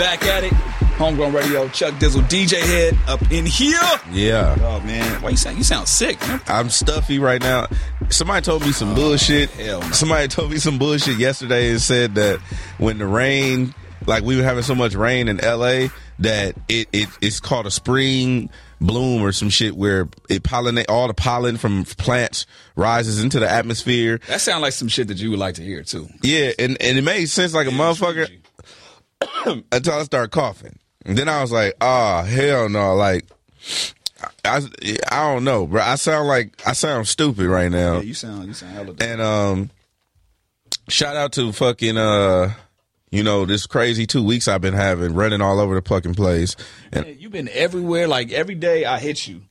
back at it. Homegrown Radio, Chuck Dizzle, DJ Hed up in here. Yeah. Oh man, why you sound you sound sick, man? I'm stuffy right now. Somebody told me some bullshit. Oh, hell no. Somebody told me some bullshit yesterday and said that when the rain, like we were having so much rain in LA, that it, it it's called a spring bloom or some shit where it pollinate all the pollen from plants rises into the atmosphere. That sounds like some shit that you would like to hear too. Yeah, and, and it made sense like a motherfucker until I started coughing. And then I was like, oh, hell no. Like, I, I don't know, bro. I sound like, I sound stupid right now. Yeah, you sound you sound hella. And, um, shout out to fucking, uh, you know, this crazy two weeks I've been having running all over the fucking place. And Man, You've been everywhere. Like every day I hit you,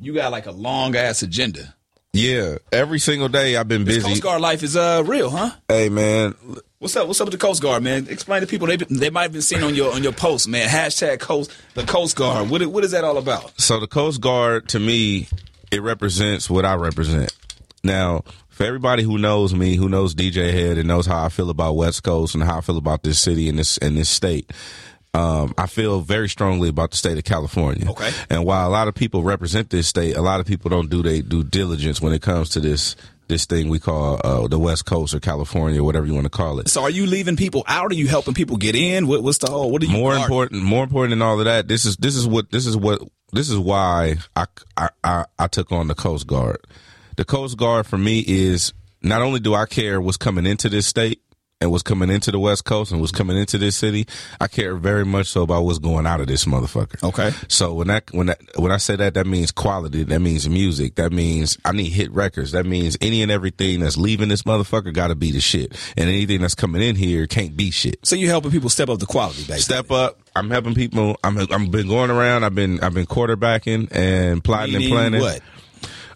you got like a long ass agenda. yeah, every single day I've been This busy. Coast Guard life is uh real, huh? Hey, man, What's up? What's up with the Coast Guard, man? Explain to people they they might have been seen on your on your post, man. Hashtag Coast the Coast Guard. What what is that all about? So the Coast Guard to me, it represents what I represent. Now, for everybody who knows me, who knows DJ Hed and knows how I feel about West Coast and how I feel about this city and this and this state, um, I feel very strongly about the state of California. Okay. And while a lot of people represent this state, a lot of people don't do their due diligence when it comes to this this thing we call uh, the West Coast or California, whatever you want to call it. So are you leaving people out? Are you helping people get in? What, what's the whole? What are you more important more important than all of that this is this is what this is what this is why I, I i i took on the coast guard the coast guard for me is not only do i care what's coming into this state and was coming into the west coast and was coming into this city i care very much so about what's going out of this motherfucker Okay. so when that when that when I say that, that means quality. That means music. That means I need hit records. That means any and everything that's leaving this motherfucker got to be the shit, and anything that's coming in here can't be shit. So you helping people step up the quality, basically. Step up. I'm helping people. I'm I'm been going around. I've been I've been quarterbacking and plotting Meaning and planning. what?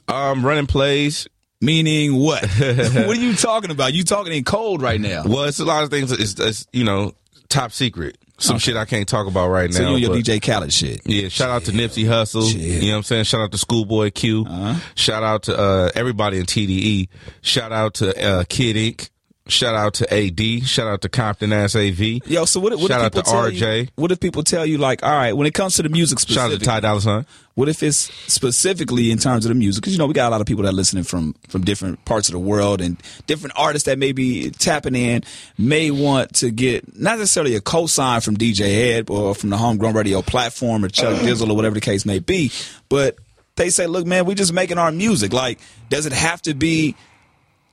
Um, running plays. Meaning what? what are you talking about? You talking in code right now. Well, it's a lot of things. It's, it's you know top secret. Some shit I can't talk about right So now. you and your DJ Khaled shit. Yeah, shout out to Nipsey Hussle. Uh-huh. You know what I'm saying? Shout out to Schoolboy Q. Shout out to uh, everybody in TDE. Shout out to uh, Kid Ink. Shout out to AD. Shout out to Compton Ass AV. Yo, so what, what Shout if out people to tell RJ. You, what if people tell you like, all right, when it comes to the music Shout out to Ty Dolla Sign. what if it's specifically in terms of the music? Because you know we got a lot of people that are listening from from different parts of the world and different artists that may be tapping in may want to get not necessarily a cosign from DJ Hed or from the Homegrown Radio platform or Chuck Dizzle or whatever the case may be, but they say, look, man, we're just making our music. Like, does it have to be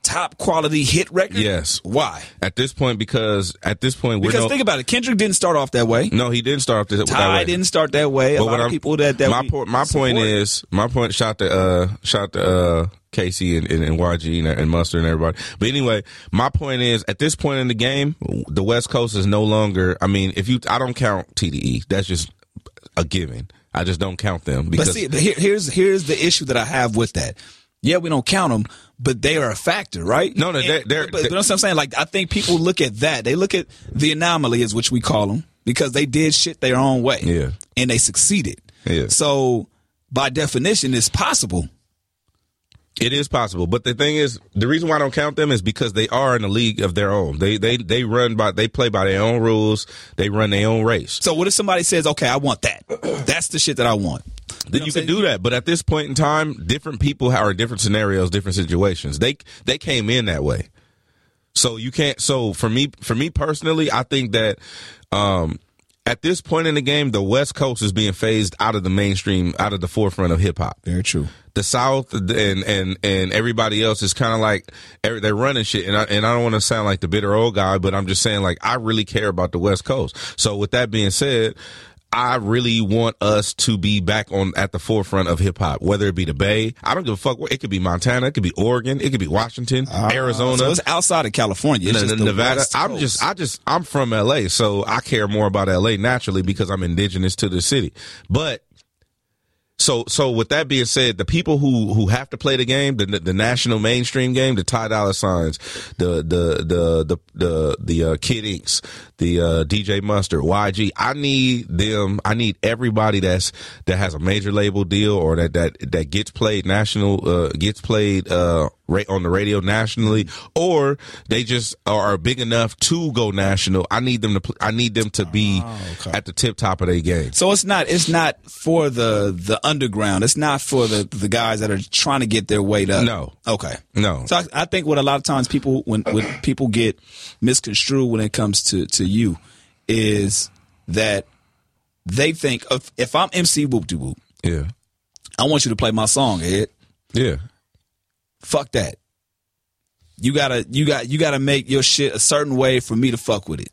top quality hit record? Yes. Why? At this point, because at this point Because no, think about it, Kendrick didn't start off that way. no, he didn't start off that Ty way. didn't start that way. A lot of I'm- people that that my po- my point is my point. Shout to uh shout to uh Casey and, and, and YG and, and Mustard and everybody. But anyway, my point is at this point in the game, the West Coast is no longer. I mean, if you, I don't count TDE. That's just a given. I just don't count them But see, but here, here's here's the issue that I have with that. Yeah, we don't count them, but they are a factor, right? No, no, they're- they're- but, but, you know what I'm saying? Like, I think people look at that. They look at the anomaly, is which we call them, because they did shit their own way. Yeah. and they succeeded. Yeah. So, by definition, it's possible. It is possible, but the thing is, the reason why I don't count them is because they are in a league of their own. They they they run by they play by their own rules. They run their own race. So, what if somebody says, "Okay, I want that. That's the shit that I want." Then you can do that, but at this point in time, different people are in different scenarios, different situations. They they came in that way, so you can't. So for me, for me personally, I think that um, at this point in the game, the West Coast is being phased out of the mainstream, out of the forefront of hip hop. Very true. the South and and and everybody else is kind of like they're running shit. And I and I don't want to sound like the bitter old guy, but I'm just saying like I really care about the West Coast. So with that being said. I really want us to be back on at the forefront of hip hop, whether it be the Bay. I don't give a fuck. It could be Montana, it could be Oregon, it could be Washington, Arizona, So it's outside of California. It's just Nevada. I'm just, I just, I'm from LA, so I care more about LA naturally because I'm indigenous to the city. But so, so with that being said, the people who who have to play the game, the the national mainstream game, the Ty Dolla Signs, the the the the the the uh, Kid Inks, the uh, DJ Mustard, YG. I need them. I need everybody that's that has a major label deal or that that that gets played national, uh, gets played uh, on the radio nationally, or they just are big enough to go national. I need them to. I need them to be oh, okay. at the tip top of their game. So it's not. It's not for the the underground. It's not for the the guys that are trying to get their weight up. No. Okay. No. So I, I think what a lot of times people when when people get misconstrued when it comes to to you is that they think if, if I'm MC Whoop De Whoop, yeah, I want you to play my song, Ed. Yeah. Fuck that. You gotta you got you gotta make your shit a certain way for me to fuck with it.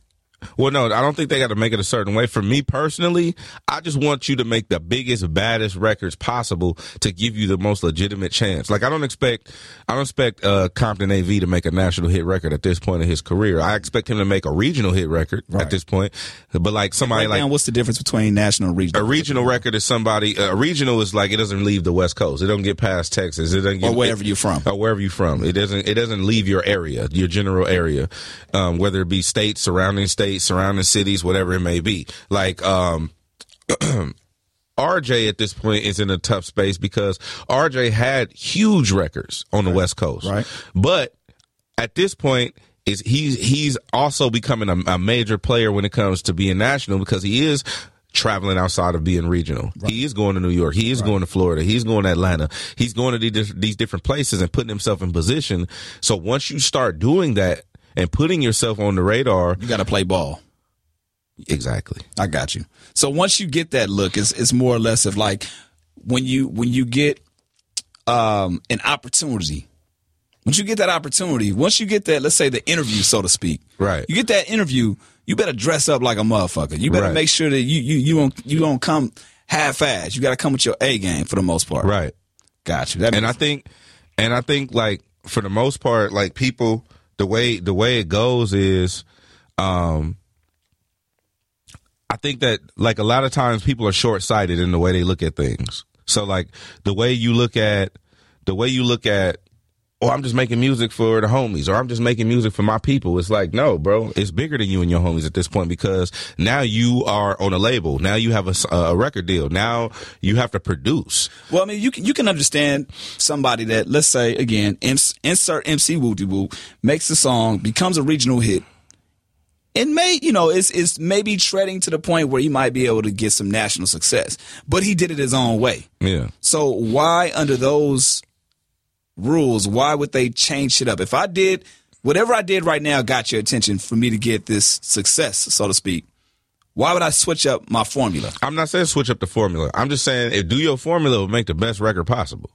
Well, no, I don't think they got to make it a certain way. For me personally, I just want you to make the biggest, baddest records possible to give you the most legitimate chance. Like I don't expect, I don't expect uh, Compton AV to make a national hit record at this point in his career. I expect him to make a regional hit record right. at this point. But like somebody like, what's the difference between national and regional? A regional record is somebody. A regional is like it doesn't leave the West Coast. It don't get past Texas. It doesn't get or wherever it, you're from. Or wherever you're from. It doesn't. It doesn't leave your area, your general area, um, whether it be states, surrounding states surrounding cities, whatever it may be. Like, um, RJ at this point is in a tough space because RJ had huge records on the right. West Coast. Right. But at this point, is he's he's also becoming a, a, major player when it comes to being national because he is traveling outside of being regional. Right. He is going to New York. He is right. going to Florida. He's going to Atlanta. He's going to these, these different places and putting himself in position. So once you start doing that, and putting yourself on the radar. You got to play ball. Exactly. I got you. So once you get that look, it's it's more or less of like when you when you get um an opportunity. Once you get that opportunity, once you get that, let's say the interview, so to speak. Right. You get that interview, you better dress up like a motherfucker. You better right. make sure that you you you don't you don't come half ass. You got to come with your A game for the most part. Right. Got you. That and I think, and I think like for the most part, like people the way the way it goes is um I think that like a lot of times people are short sighted in the way they look at things. So like the way you look at the way you look at or I'm just making music for the homies, or I'm just making music for my people. It's like, no, bro, it's bigger than you and your homies at this point because now you are on a label. Now you have a, a record deal. Now you have to produce. Well, I mean, you can, you can understand somebody that, let's say, again, insert MC Woo Woo, makes a song, becomes a regional hit, and may you know it's it's maybe treading to the point where he might be able to get some national success but he did it his own way yeah so why under those rules, why would they change shit up? If I did whatever I did right now got your attention for me to get this success, so to speak. Why would I switch up my formula? I'm not saying switch up the formula. I'm just saying if do your formula will make the best record possible.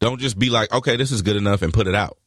Don't just be like, okay, this is good enough and put it out.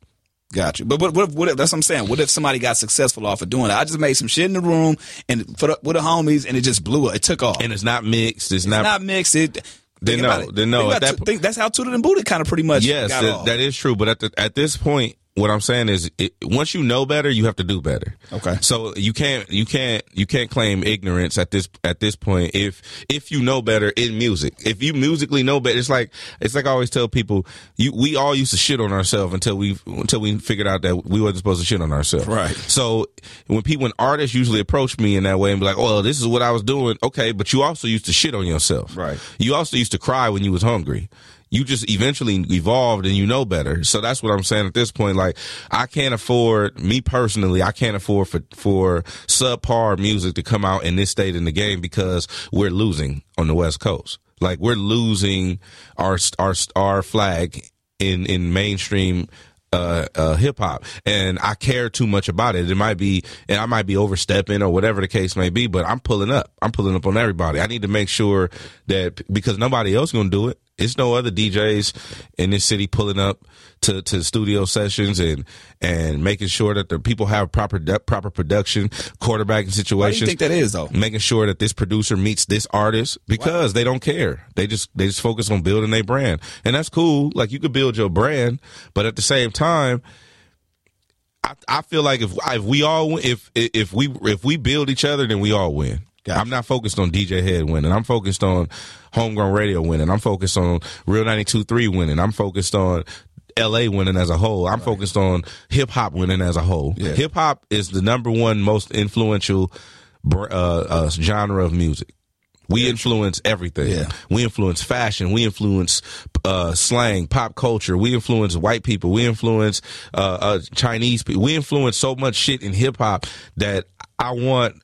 Got you. But what, what, what if, that's what I'm saying. What if somebody got successful off of doing it? I just made some shit in the room and for the, with the homies and it just blew up. It took off. And it's not mixed. It's, it's not, not mixed. It then no, then no. At that, think that's how Toot It and Boot It kind of pretty much. Yes, that, that is true. But at the, at this point, what I'm saying is, it, once you know better, you have to do better. Okay. So you can't you can't you can't claim ignorance at this at this point if if you know better in music. If you musically know better, it's like it's like I always tell people. You we all used to shit on ourselves until we until we figured out that we wasn't supposed to shit on ourselves. Right. So when people when artists usually approach me in that way and be like, "Oh, this is what I was doing," okay, but you also used to shit on yourself. Right. You also used to cry when you was hungry you just eventually evolved and you know better. So that's what I'm saying at this point. Like, I can't afford, me personally, I can't afford for, for subpar music to come out in this state in the game because we're losing on the West Coast. Like, we're losing our, our, our flag in, in mainstream uh, uh, hip hop, and I care too much about it. It might be, and I might be overstepping or whatever the case may be, but I'm pulling up. I'm pulling up on everybody. I need to make sure that because nobody else gonna do it. It's no other DJs in this city pulling up to, to studio sessions and and making sure that the people have proper proper production, quarterbacking situations. Why do think that is though? Making sure that this producer meets this artist because they don't care. They just they just focus on building their brand, and that's cool. Like you could build your brand, but at the same time. I, I feel like if if we all if if we if we build each other, then we all win. Gotcha. I'm not focused on DJ Hed winning. I'm focused on homegrown radio winning. I'm focused on Real 92.3 winning. I'm focused on LA winning as a whole. I'm focused on hip hop winning as a whole. Yeah. Hip hop is the number one most influential uh, uh, genre of music. We influence everything. Yeah. We influence fashion. We influence uh, slang, pop culture. We influence white people. We influence uh, uh, Chinese people. We influence so much shit in hip hop that I want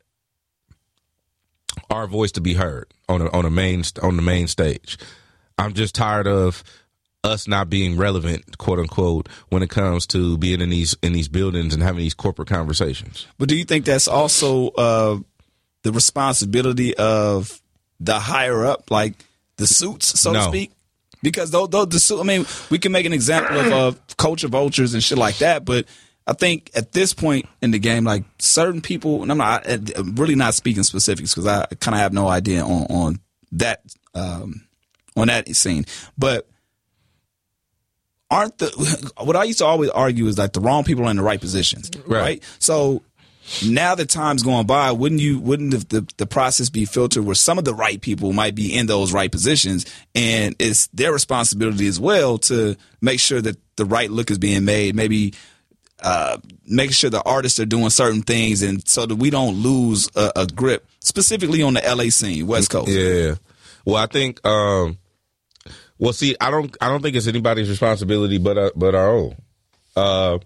our voice to be heard on a, on a main on the main stage. I'm just tired of us not being relevant, quote unquote, when it comes to being in these in these buildings and having these corporate conversations. But do you think that's also uh, the responsibility of the higher up, like the suits, so to speak? Because though, though the suit, I mean, we can make an example of uh, culture vultures and shit like that, but I think at this point in the game, like certain people, and I'm not I'm really not speaking specifics because I kind of have no idea on on that um, on that scene, but aren't the what I used to always argue is like the wrong people are in the right positions, Right. right? So now that time's going by, wouldn't you wouldn't the, the the process be filtered where some of the right people might be in those right positions, and it's their responsibility as well to make sure that the right look is being made, maybe. Uh, making sure the artists are doing certain things, and so that we don't lose a, a grip, specifically on the LA scene, West Coast. Yeah. Well, I think. um Well, see, I don't. I don't think it's anybody's responsibility but uh, but our own. Uh,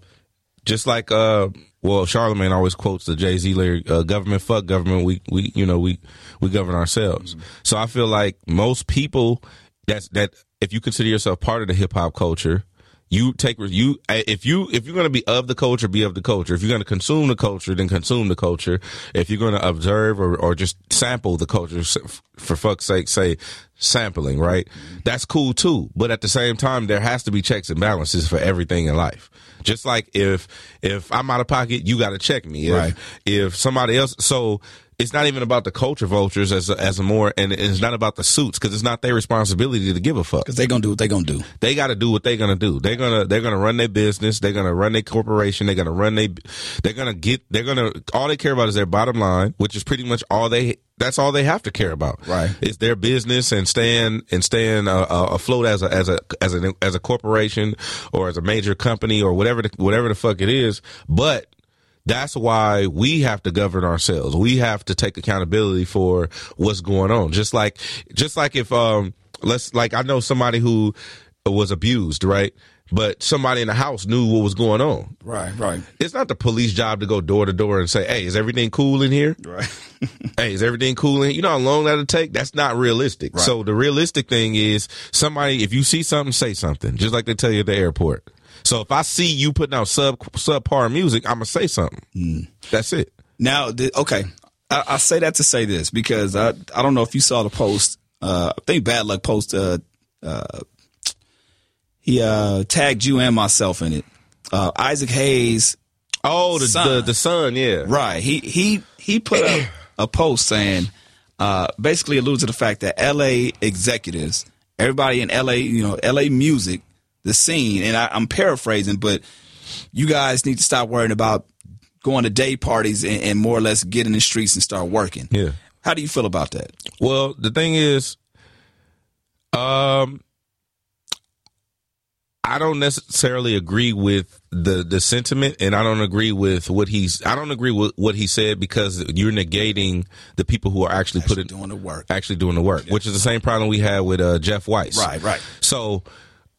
just like uh, well, Charlamagne always quotes the Jay Z lyric, uh, "Government fuck government. We we you know we we govern ourselves." So I feel like most people that's that if you consider yourself part of the hip hop culture. You take you if you if you're going to be of the culture, be of the culture. If you're going to consume the culture, then consume the culture. If you're going to observe or, or just sample the culture, for fuck's sake, say sampling, right? That's cool too. But at the same time, there has to be checks and balances for everything in life. Just like if if I'm out of pocket, you got to check me. If, Right. If somebody else, so it's not even about the culture vultures as a, as a more, and it's not about the suits because it's not their responsibility to give a fuck Because they're gonna do what they're gonna do. they got to do what they're gonna do. They're gonna they're gonna run their business. They're gonna run their corporation. They're gonna run they. They're gonna get. They're gonna all they care about is their bottom line, which is pretty much all they. That's all they have to care about. Right. It's their business and staying and staying uh, uh, afloat as a as a as a as a corporation or as a major company or whatever the, whatever the fuck it is. But that's why we have to govern ourselves. We have to take accountability for what's going on. Just like, just like if, um, let's, like, I know somebody who was abused, right? But somebody in the house knew what was going on. Right, right, It's not the police job to go door to door and say, Hey, is everything cool in here? right. hey, is everything cool? In, you know how long that'll take? That's not realistic. Right. So the realistic thing is somebody, if you see something, say something, just like they tell you at the airport. So if I see you putting out sub subpar music, I'm gonna say something. Mm. That's it. Now, the, okay, I, I say that to say this because I I don't know if you saw the post. Uh, I think Bad Lucc post. Uh, uh, he uh, tagged you and myself in it. Uh, Isaac Hayes, Oh, the Son. the, the sun, yeah. right? He he he put up a post saying, uh, basically alludes to the fact that L.A. executives, everybody in L.A., you know, L.A. music, the scene, and I, I'm paraphrasing, but you guys need to stop worrying about going to day parties and, and more or less get in the streets and start working. Yeah. How do you feel about that? Well, the thing is, um, I don't necessarily agree with the the sentiment, and I don't agree with what he's. I don't agree with what he said because you're negating the people who are actually, Actually putting doing the work. actually doing the work, which is the same problem we had with uh, Jeff Weiss. Right, right. So,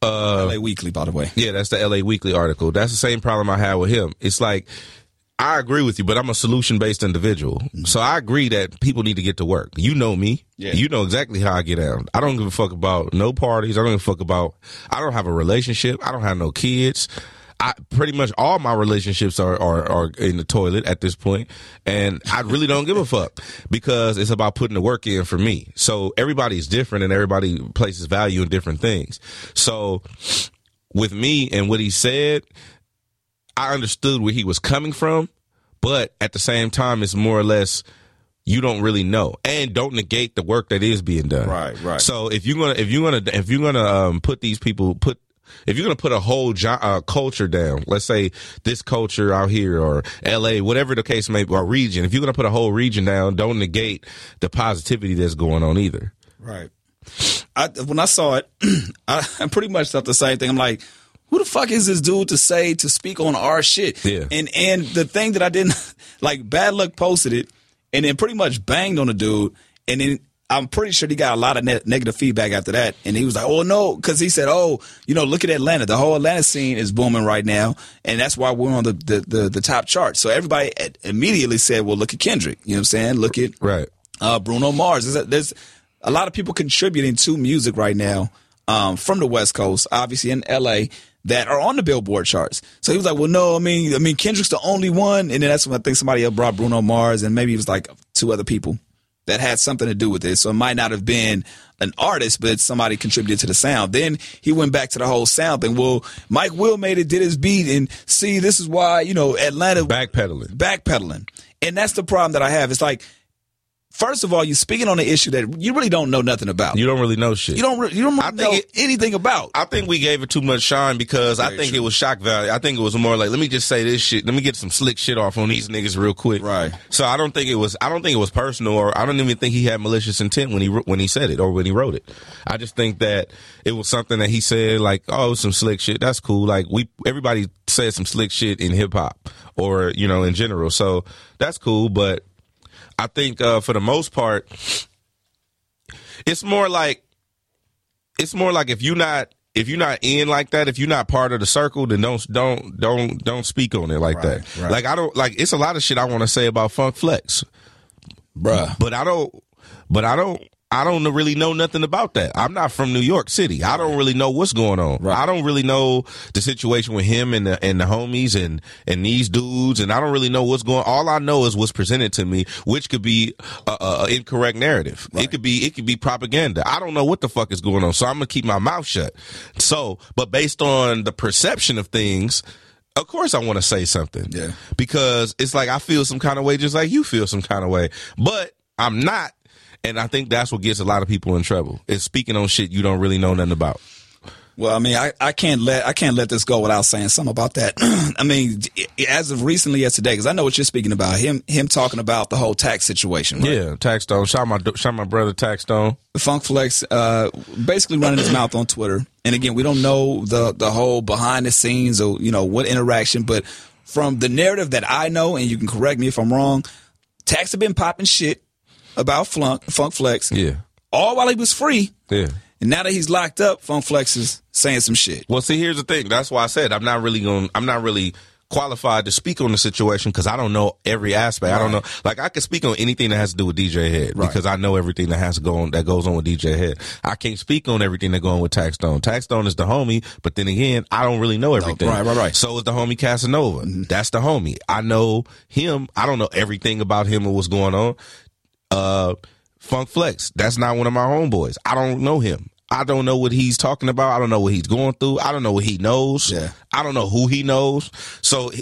uh, LA Weekly, by the way. yeah, that's the LA Weekly article. That's the same problem I had with him. It's like I agree with you, but I'm a solution based individual. So I agree that people need to get to work. You know me. Yeah. You know exactly how I get down. I don't give a fuck about no parties. I don't give a fuck about I don't have a relationship. I don't have no kids. I pretty much all my relationships are, are, are in the toilet at this point, and I really don't give a fuck because it's about putting the work in for me. So everybody's different, and everybody places value in different things. So with me and what he said, I understood where he was coming from, but at the same time, it's more or less you don't really know, and don't negate the work that is being done. Right, right. So if you're gonna if you're gonna if you're gonna um, put these people put if you're gonna put a whole jo- uh, culture down, let's say this culture out here or L.A., whatever the case may be, or region, if you're gonna put a whole region down, don't negate the positivity that's going on either. Right. I, when I saw it, I, I pretty much thought the same thing. I'm like, who the fuck is this dude to say to speak on our shit? Yeah. And and the thing that I didn't like, Bad Lucc posted it, and then pretty much banged on the dude, and then. I'm pretty sure he got a lot of ne- negative feedback after that, and he was like, "Oh no," because he said, "Oh, you know, look at Atlanta. The whole Atlanta scene is booming right now, and that's why we're on the the, the, the top chart." So everybody immediately said, "Well, look at Kendrick. You know what I'm saying? Look at Right. uh, Bruno Mars. There's a, there's a lot of people contributing to music right now um, from the West Coast, obviously in LA, that are on the Billboard charts. So he was like, "Well, no, I mean, I mean, Kendrick's the only one." And then that's when I think somebody else brought Bruno Mars, and maybe it was like two other people that had something to do with it. So it might not have been an artist, but somebody contributed to the sound. Then he went back to the whole sound thing. Well, Mike Will made it, did his beat, and see, this is why you know Atlanta Backpedaling. backpedaling. And that's the problem that I have. It's like, first of all, you're speaking on an issue that you really don't know nothing about. You don't really know shit. You don't. re- You don't really I think know it- anything about. I think we gave it too much shine because I think true. it was shock value. I think it was more like, let me just say this shit. Let me get some slick shit off on these niggas real quick. Right. So I don't think it was. I don't think it was personal, or I don't even think he had malicious intent when he when he said it or when he wrote it. I just think that it was something that he said like, oh, some slick shit. That's cool. Like we everybody says some slick shit in hip hop or you know in general. So that's cool, but. I think uh, for the most part, it's more like it's more like if you're not if you're not in like that, if you're not part of the circle, then don't don't don't don't speak on it like Right, that. right. Like I don't like it's a lot of shit I want to say about Funk Flex, Bruh. but I don't. But I don't. I don't really know nothing about that. I'm not from New York City. I don't really know what's going on. Right. I don't really know the situation with him and the and the homies and and these dudes, and I don't really know what's going. All I know is what's presented to me, which could be a, incorrect narrative. It could be it could be propaganda. I don't know what the fuck is going on, so I'm gonna keep my mouth shut. So, but based on the perception of things. Of course, I want to say something. Yeah. Because it's like I feel some kind of way, just like you feel some kind of way. But I'm not, and I think that's what gets a lot of people in trouble. Is speaking on shit you don't really know nothing about. Well, I mean, I, I can't let I can't let this go without saying something about that. I mean, as of recently as today, because I know what you're speaking about him him talking about the whole tax situation. Right? Yeah, Taxstone. Shout my shout my brother Taxstone. The Funk Flex uh, basically running his mouth on Twitter. And again, we don't know the the whole behind the scenes or you know what interaction, but from the narrative that I know, and you can correct me if I'm wrong, Tax have been popping shit about Flunk, Funk Flex, Yeah, all while he was free. yeah. And now that he's locked up, Funk Flex is saying some shit. Well, see, here's the thing. That's why I said I'm not really going. I'm not really qualified to speak on the situation because I don't know every aspect. I don't know. Like I can speak on anything that has to do with DJ Hed Right. because I know everything that has to go on that goes on with DJ Hed. I can't speak on everything that go on with Taxstone. Tax Stone is the homie, but then again, I don't really know everything. right, right, right. So is the homie Casanova. Mm-hmm. That's the homie. I know him. I don't know everything about him and what's going on. Uh, Funk Flex. That's not one of my homeboys. I don't know him. I don't know what he's talking about. I don't know what he's going through. I don't know what he knows. Yeah. I don't know who he knows. So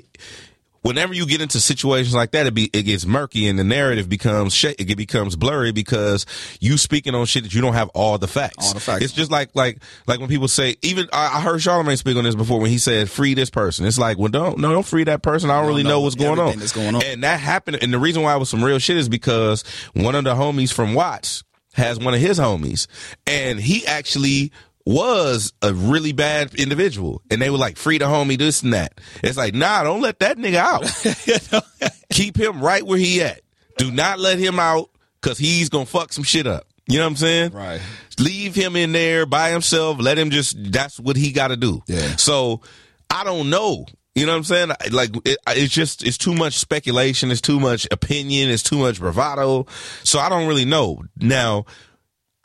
whenever you get into situations like that, it be it gets murky and the narrative becomes sh- it becomes blurry because you speaking on shit that you don't have all the facts. All the facts. It's just like like like when people say even I, I heard Charlamagne speak on this before when he said free this person. It's like well don't no don't free that person. I don't really know know what's going on. going on. And that happened. And the reason why it was some real shit is because one of the homies from Watts has one of his homies, and he actually was a really bad individual. And they were like, free the homie, this and that. It's like, nah, don't let that nigga out. Keep him right where he at. Do not let him out because he's gonna fuck some shit up. You know what I'm saying? Right. Leave him in there by himself. Let him just. That's what he got to do. Yeah. So I don't know. You know what I'm saying? Like it, it's just it's too much speculation. It's too much opinion. It's too much bravado. So I don't really know. Now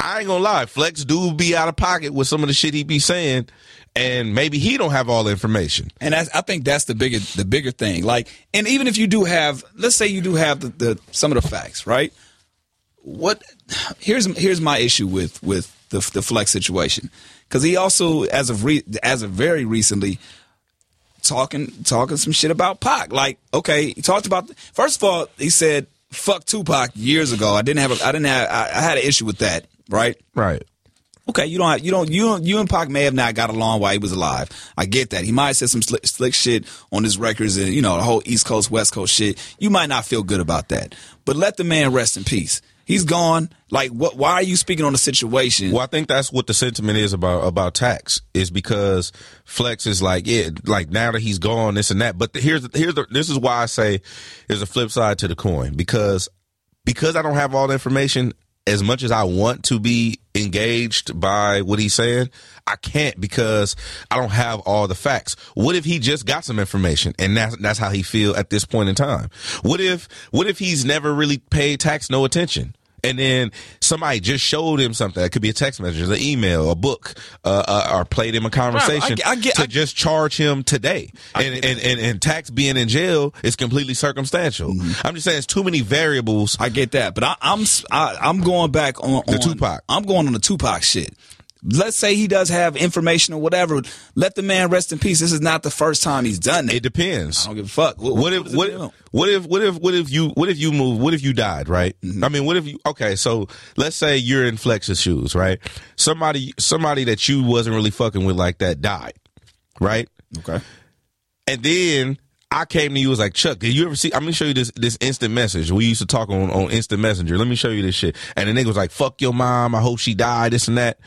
I ain't gonna lie. Flex do be out of pocket with some of the shit he be saying, and maybe he don't have all the information. And that's, I think that's the bigger the bigger thing. Like, and even if you do have, let's say you do have the, the some of the facts, right? What here's here's my issue with with the the flex situation because he also as of re, as of very recently talking talking some shit about Pac. Like, okay, he talked about first of all, he said fuck Tupac years ago. I didn't have a, I didn't have I, I had an issue with that, right? Right. Okay, you don't have, you don't you don't, you and Pac may have not got along while he was alive. I get that. He might have said some slick, slick shit on his records and you know the whole East Coast West Coast shit. You might not feel good about that, but let the man rest in peace. He's gone. Like, what? Why are you speaking on the situation? Well, I think that's what the sentiment is about about tax is because Flex is like, yeah, like now that he's gone, this and that. But the, here's here's the, this is why I say there's a flip side to the coin because because I don't have all the information. As much as I want to be engaged by what he's saying, I can't because I don't have all the facts. What if he just got some information and that's that's how he feel at this point in time? What if what if he's never really paid tax no attention? And then somebody just showed him something. It could be a text message, an email, a book, uh, uh, or played him a conversation Right, I- I get- to I- just charge him today. And, and, and and tax being in jail is completely circumstantial. I'm just saying, it's too many variables. I get that, but I, I'm I, I'm going back on, The on Tupac. I'm going on the Tupac shit. Let's say he does have information or whatever. Let the man rest in peace. This is not the first time he's done that. It depends. I don't give a fuck. What, What if what, doing? what if what if what if you what if you move what if you died right Mm-hmm. i mean what if you okay so let's say you're in flex's shoes right somebody somebody that you wasn't really fucking with like that died right Okay. and then I came to you was like Chuck. Did you ever see? I'm gonna show you this this instant message. We used to talk on on instant messenger. Let me show you this shit. And the nigga was like, "Fuck your mom. I hope she died. This and that."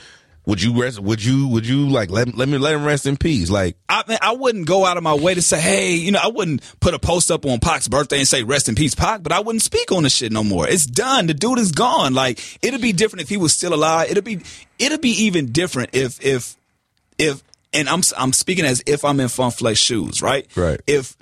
Would you rest? Would you? Would you like let let me let him rest in peace? Like I I wouldn't go out of my way to say, hey, you know, I wouldn't put a post up on Pac's birthday and say rest in peace, Pac, but I wouldn't speak on the shit no more. It's done. The dude is gone. Like it'd be different if he was still alive. It'd be it'd be even different if if if and I'm I'm speaking as if I'm in Fun Flex shoes, right? Right. If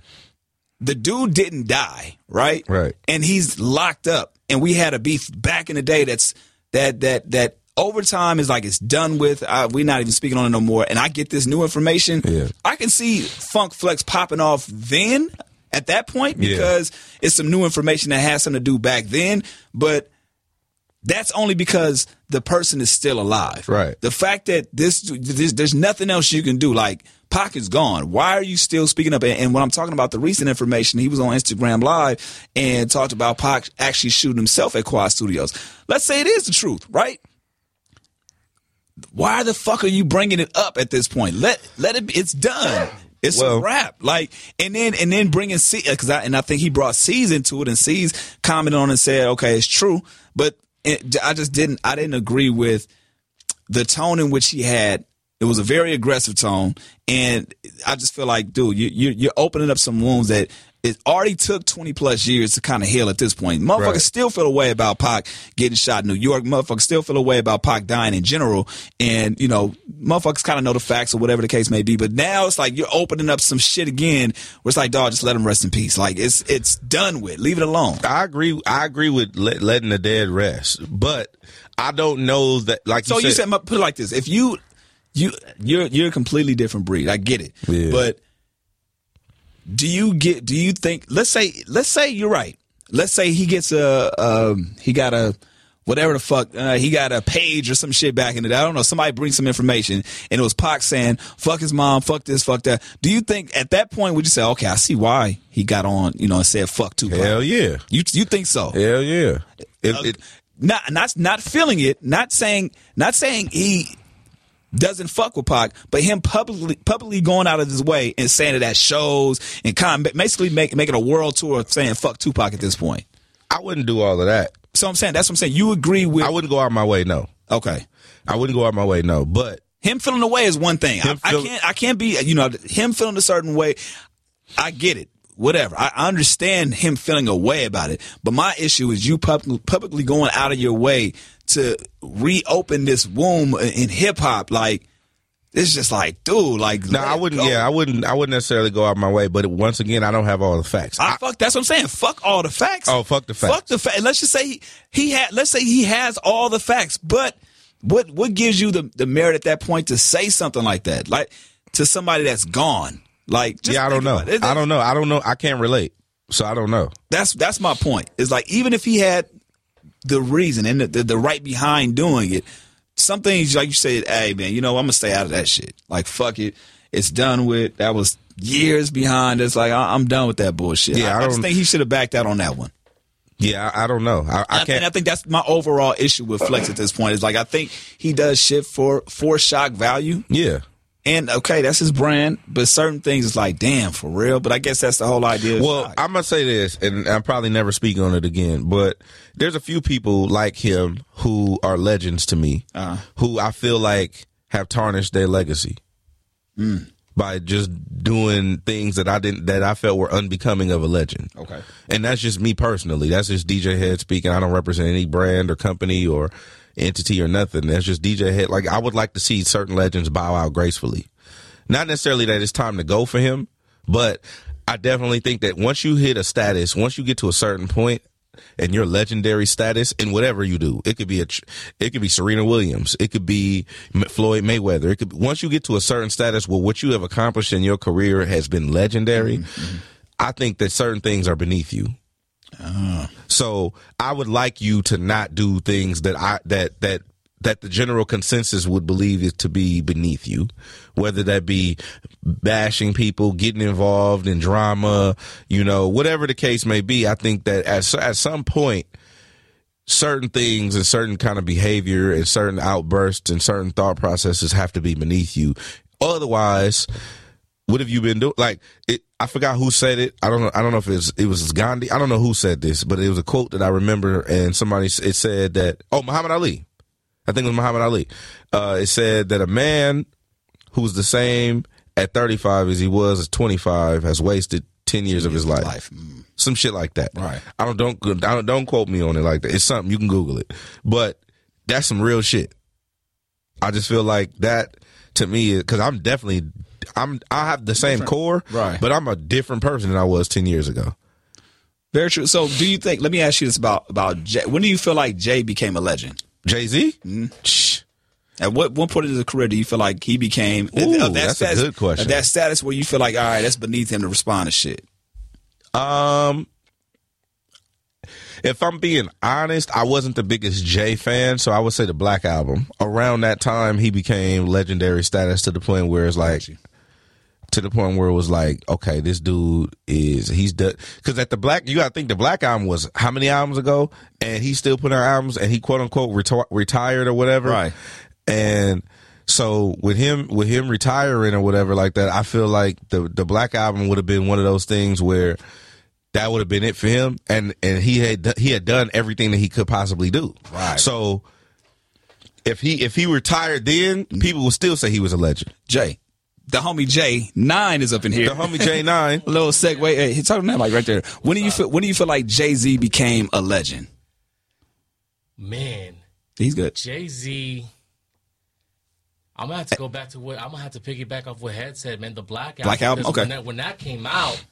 the dude didn't die, right? Right. And he's locked up, and we had a beef back in the day. That's that that that overtime is like it's done with. Uh, we're not even speaking on it no more. And I get this new information. Yeah. I can see Funk Flex popping off then at that point Yeah. because it's some new information that has something to do back then, but. That's only because the person is still alive. Right. The fact that this, this there's nothing else you can do. Like Pac is gone. Why are you still speaking up? And, and when I'm talking about the recent information, he was on Instagram Live and talked about Pac actually shooting himself at Quad Studios. Let's say it is the truth, right? Why the fuck are you bringing it up at this point? Let let it. Be, it's done. It's a wrap. Like and then and then bringing C because I and I think he brought C's into it and C's commented on and said, okay, it's true, but it, I just didn't. I didn't agree with the tone in which he had. It was a very aggressive tone, and I just feel like, dude, you, you, you're opening up some wounds that it already took 20 plus years to kind of heal at this point. Motherfuckers Right. still feel a way about Pac getting shot in New York. Motherfuckers still feel a way about Pac dying in general. And, you know, motherfuckers kind of know the facts or whatever the case may be. But now it's like you're opening up some shit again where it's like, dog, just let him rest in peace. Like it's, it's done with. Leave it alone. I agree. I agree with let, letting the dead rest, but I don't know that. Like So you you said, said, put it like this: if you, you, you're you're a completely different breed. I get it, Yeah. but do you get? Do you think? Let's say, let's say you're right. Let's say he gets a, um, he got a, whatever the fuck, uh, he got a page or some shit back in the day. I don't know. Somebody brings some information, and it was Pac saying, "Fuck his mom, fuck this, fuck that." Do you think at that point would you say, "Okay, I see why he got on," you know, and said, "Fuck Tupac"? hell yeah, You you think so? hell yeah. If, it, not not not feeling it, not saying not saying he doesn't fuck with Pac, but him publicly publicly going out of his way and saying it at shows and kind of basically make, making a world tour of saying fuck Tupac at this point. I wouldn't do all of that. So I'm saying that's what I'm saying. You agree with I wouldn't go out my way. No, okay. I wouldn't go out my way. No, but Him feeling the way is one thing. I, Him I can't I can't be you know him feeling a certain way. I get it. Whatever. I I understand him feeling a way about it. But my issue is you pub- publicly going out of your way to reopen this womb in hip hop. Like, it's just like, dude, like, no, I wouldn't. go. Yeah, I wouldn't. I wouldn't necessarily go out my way. But once again, I don't have all the facts. I, fuck. That's what I'm saying. Fuck all the facts. Oh, fuck the facts. Fuck the facts. Let's just say he, he had. Let's say he has all the facts, but what what gives you the the merit at that point to say something like that, like to somebody that's gone? Like, just yeah, I don't know. it. I don't know. I don't know. I can't relate. So I don't know. That's that's my point. It's like even if he had the reason and the, the, the right behind doing it, some things like you said, hey man, you know I'm gonna stay out of that shit. Like fuck it, it's done with. That was years behind. It's like I, I'm done with that bullshit. Yeah, I, I I just don't- think he should have backed out on that one. Yeah, I, I don't know. I, I can't. I think that's my overall issue with Flex at this point. Is like I think he does shit for for shock value. yeah, And okay, that's his brand, but certain things is like, damn, for real. But I guess that's the whole idea. Well, I'm gonna say this, and I'm probably never speak on it again. But there's a few people like him who are legends to me, Uh-huh. who I feel like have tarnished their legacy Mm. by just doing things that I didn't that I felt were unbecoming of a legend. Okay. and that's just me personally. That's just DJ Hed speaking. I don't represent any brand or company or entity or nothing. That's just DJ Hed. Like I would like to see certain legends bow out gracefully. Not necessarily that it's time to go for him, but I definitely think that once you hit a status, once you get to a certain point and your legendary status in whatever you do, it could be a, it could be Serena Williams, it could be Floyd Mayweather. It could once you get to a certain status where what you have accomplished in your career has been legendary. Mm-hmm. I think that certain things are beneath you. So I would like you to not do things that I that that that the general consensus would believe is to be beneath you, whether that be bashing people, getting involved in drama, you know, whatever the case may be. I think that at at some point, certain things and certain kind of behavior and certain outbursts and certain thought processes have to be beneath you. Otherwise, what have you been doing? Like, it, I forgot who said it. I don't know. I don't know if it was, it was Gandhi. I don't know who said this, but it was a quote that I remember, and somebody it said that. Oh, Muhammad Ali. I think it was Muhammad Ali. Uh, it said that a man who's the same at 35 as he was at 25 has wasted 10 years of his life. life. Mm. Some shit like that. Right. I don't don't I don't don't quote me on it like that. It's something you can Google it, but that's some real shit. I just feel like that to me because I'm definitely I'm I have the same core, Right. But I'm a different person than I was 10 years ago. Very true. So, do you think? Let me ask you this about about Jay. When do you feel like Jay became a legend? Jay Z. At what one point in his career do you feel like he became? Ooh, of that's a good question. that status where you feel like, all right, that's beneath him to respond to shit. Um, if I'm being honest, I wasn't the biggest Jay fan, so I would say the Black Album. Around that time, he became legendary status to the point where it's like, to the point where it was like, okay, this dude is he's done. Because at the Black, you got to think the Black Album was how many albums ago, and he still put out albums, and he quote unquote reti- retired or whatever, Right. And so with him with him retiring or whatever like that, I feel like the the Black Album would have been one of those things where that would have been it for him, and and he had he had done everything that he could possibly do. Right. So if he if he retired then, people would still say he was a legend. Jay, the homie Jay Nine is up in here. The homie J Nine. A little segue. Hey, he's talking that like right there. When do you feel? When do you feel like Jay Z became a legend? Man, He's good. Jay Z. I'm gonna have to go back to what I'm gonna have to piggyback off what Hed said, man. The Black Album. Black Album, okay. When that, when that came out,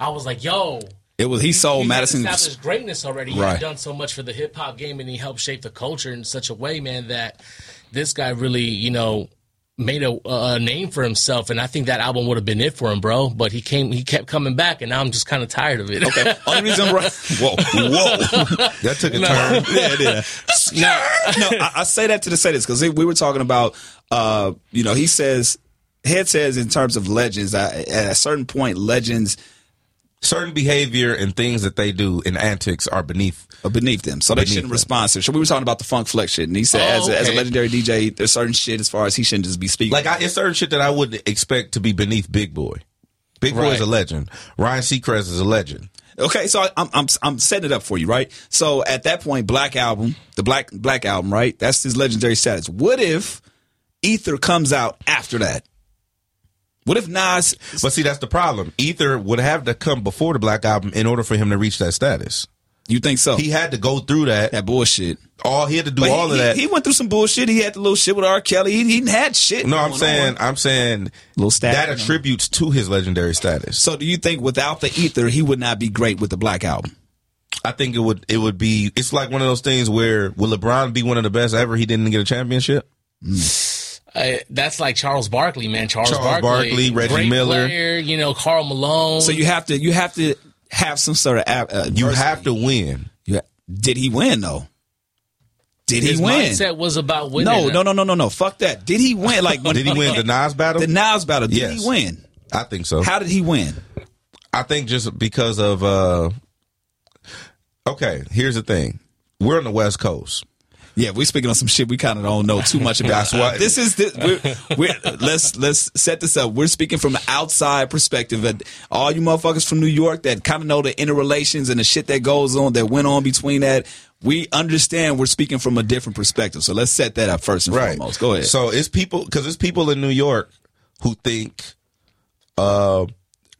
I was like, "Yo, It was he sold he Madison. had established greatness already. He Right. had done so much for the hip hop game, and he helped shape the culture in such a way, man, that this guy really, you know, made a, a name for himself. And I think that album would have been it for him, bro. But he came, he kept coming back, and now I'm just kind of tired of it. Okay. Only reason. Whoa, whoa. That took a turn. yeah, yeah. No, no. I, I say that to the say this because we were talking about, uh, you know, he says, Hed says in terms of legends, uh, at a certain point, legends Certain behavior and things that they do and antics are beneath. beneath them, so they shouldn't them. respond to. it. So we were talking about the funk flex shit, and he said, Oh, as, a, as a legendary DJ, there's certain shit as far as he shouldn't just be speaking. Like I, it's certain shit that I wouldn't expect to be beneath Big Boy. Big Boy is a legend. Ryan Seacrest is a legend. Okay, so I, I'm I'm I'm setting it up for you, right? So at that point, Black Album, the Black Black Album, right? That's his legendary status. What if Ether comes out after that? What if Nas? But see, that's the problem. Ether would have to come before the Black Album in order for him to reach that status. You think so? He had to go through that. that bullshit. All he had to do But all he, of that. He, he went through some bullshit. He had the little shit with R. Kelly. He, he had shit. no, I'm saying, on. I'm saying Little stat, that attributes to his legendary status. So do you think without the Ether, he would not be great with the Black Album? I think it would, it would be. It's like one of those things where will LeBron be one of the best ever? He didn't get a championship. Mm. Uh, that's like Charles Barkley, man. Charles, Charles Barkley, Barkley, Reggie great Miller. player, you know, Karl Malone. So you have to you have to have some sort of uh, You adversity. have to win. You ha- Did he win though? Did his he win? mindset was about winning. No, no, no, no, no, no. Fuck that. Did he win? Like Did he win the Nas battle? the Nas battle? Did Yes. he win? I think so. How did he win? I think just because of uh okay, here's the thing. We're on the West Coast. Yeah, we're speaking on some shit we kind of don't know too much about. Why- this is the, we're, we're, let's let's set this up. We're speaking from the outside perspective. And all you motherfuckers from New York that kind of know the interrelations and the shit that goes on that went on between that. We understand we're speaking from a different perspective. So let's set that up first and right. foremost. Go ahead. So it's people because it's people in New York who think uh,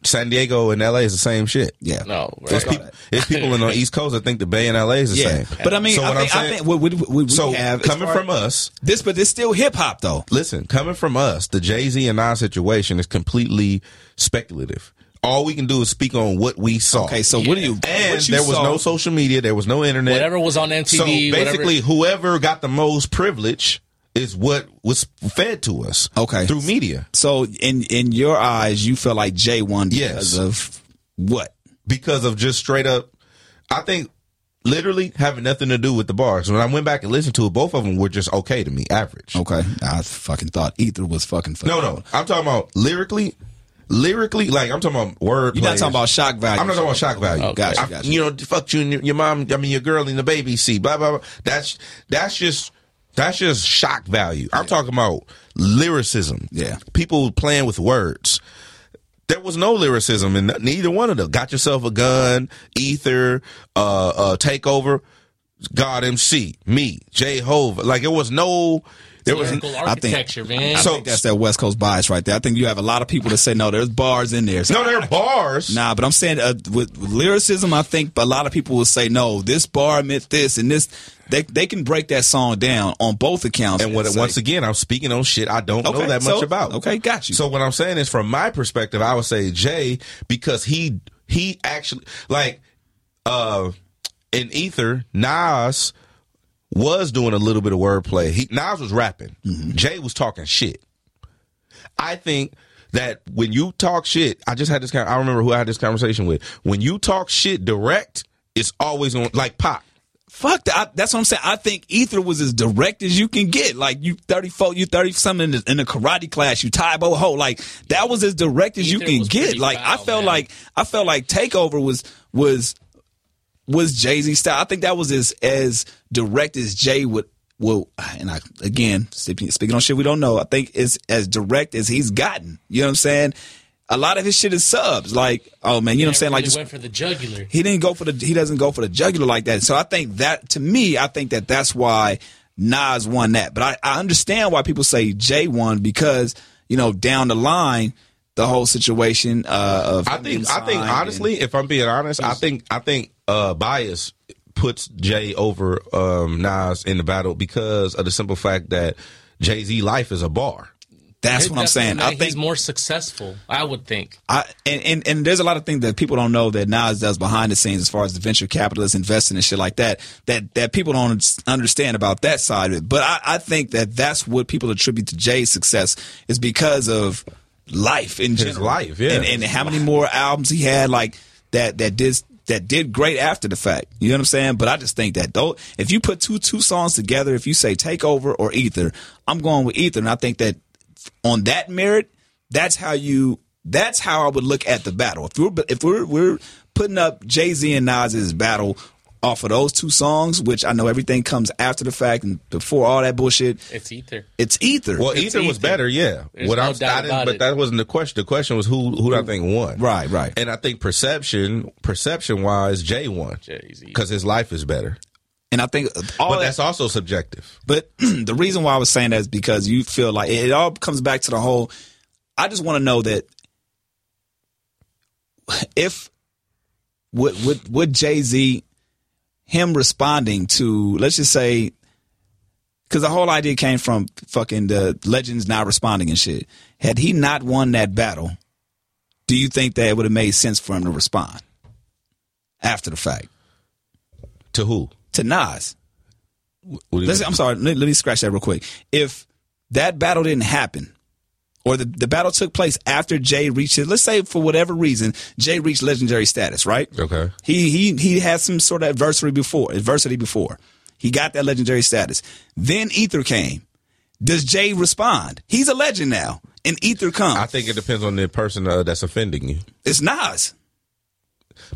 San Diego and LA is the same shit. yeah. No, It's, right. people, it's people in the East Coast that think the Bay and LA is the Yeah, same. but I mean, So I, what I'm think, I think what we, we, we so have coming from us, this, but it's still hip hop though. listen, coming from us, the Jay Z and Nas situation is completely speculative. All we can do is speak on what we saw. Okay, so what do you? and what you there was saw- no social media, there was no internet. Whatever was on MTV. So basically, whatever, whoever got the most privilege is what was fed to us. Okay. through media. So in in your eyes, you feel like Jay won because Yes. of what? because of just straight up. I think literally having nothing to do with the bars. When I went back and listened to it, both of them were just okay to me, average. Okay, I fucking thought Ether was fucking. No, no, I'm talking about lyrically. Lyrically, like I'm talking about word. You're not talking about shock value. I'm not talking about shock value. Okay. Gotcha, I- gotcha. You know, fuck you and your, your mom. I mean, your girl and the baby See, Blah blah blah. That's that's just that's just shock value. I'm talking about lyricism. Yeah. people playing with words. There was no lyricism in neither one of them. Got yourself a gun, ether, uh, uh, takeover, God MC, me, Jehovah. Like it was no. There was lyrical I think- architecture, man. I So- think that's that West Coast bias right there. I think you have a lot of people that say no, there's bars in there. So- no. There are bars. Nah, but I'm saying uh, with, with lyricism, I think a lot of people will say no. This bar meant this, and this. They they can break that song down on both accounts. And what, say- once again, I'm speaking on shit I don't Okay, know that much so- about. okay, got you. So what I'm saying is, from my perspective, I would say Jay because he he actually like uh in Ether Nas was doing a little bit of wordplay. He Nas was rapping. Mm-hmm. Jay was talking shit. I think that when you talk shit, I just had this. I remember who I had this conversation with. When you talk shit direct, it's always on like pop. Fuck that. I, that's what I'm saying. I think Ether was as direct as you can get. Like you 34, you 30 something in the, in the karate class, you Tae Bo ho. Like that was as direct as you can get. pretty Like I felt man. like I felt like Takeover was was was Jay Z style. I think that was as as direct as Jay would. Well, and I again speaking speaking on shit we don't know. I think it's as direct as he's gotten. You know what I'm saying? A lot of his shit is subs. Like, oh man, you know what I'm saying? Never Like just went for the jugular. he didn't go for the he doesn't go for the jugular like that. So I think that to me, I think that that's why Nas won that. But I, I understand why people say Jay won because you know down the line the whole situation uh, of I think I think honestly, if I'm being honest, I think I think uh bias puts Jay over um Nas in the battle because of the simple fact that Jay Z life is a bar. that's what I'm saying. I think he's more successful. I would think. I, and, and and there's a lot of things that people don't know that Nas does behind the scenes as far as the venture capitalists investing and shit like that that that people don't understand about that side of it. But I, I think that that's what people attribute to Jay's success is because of life in His general. life, yeah. and, and how many more albums he had like that that did that did great after the fact. You know what I'm saying? But I just think that though, if you put two two songs together, if you say Takeover or Ether, I'm going with Ether, and I think that on that merit, that's how you. That's how I would look at the battle. If we're if we're we're putting up Jay Z and Nas's battle off of those two songs, which I know everything comes after the fact and before all that bullshit, It's ether. it's Ether. Well, It's Ether was better, yeah. There's what no I'm, doubt I didn't, about but it. that wasn't the question. The question was who who do I think won? Right, right. And I think perception perception wise, Jay won Jay-Z. because his life is better. and I think all But that- that's also subjective. But the reason why I was saying that is because you feel like it all comes back to the whole. I just want to know that if would would would Jay Z him responding to let's just say because the whole idea came from fucking the legends not responding and shit. Had he not won that battle, do you think that it would have made sense for him to respond after the fact To who? to Nas? What do you Let's. I'm sorry. Let, let me scratch that real quick. If that battle didn't happen, or the, the battle took place after Jay reached it, let's say for whatever reason, Jay reached legendary status, right? Okay. He he he had some sort of adversity before, adversity before. He got that legendary status. Then Ether came. Does Jay respond? He's a legend now, and Ether comes. I think it depends on the person uh, that's offending you. it's Nas.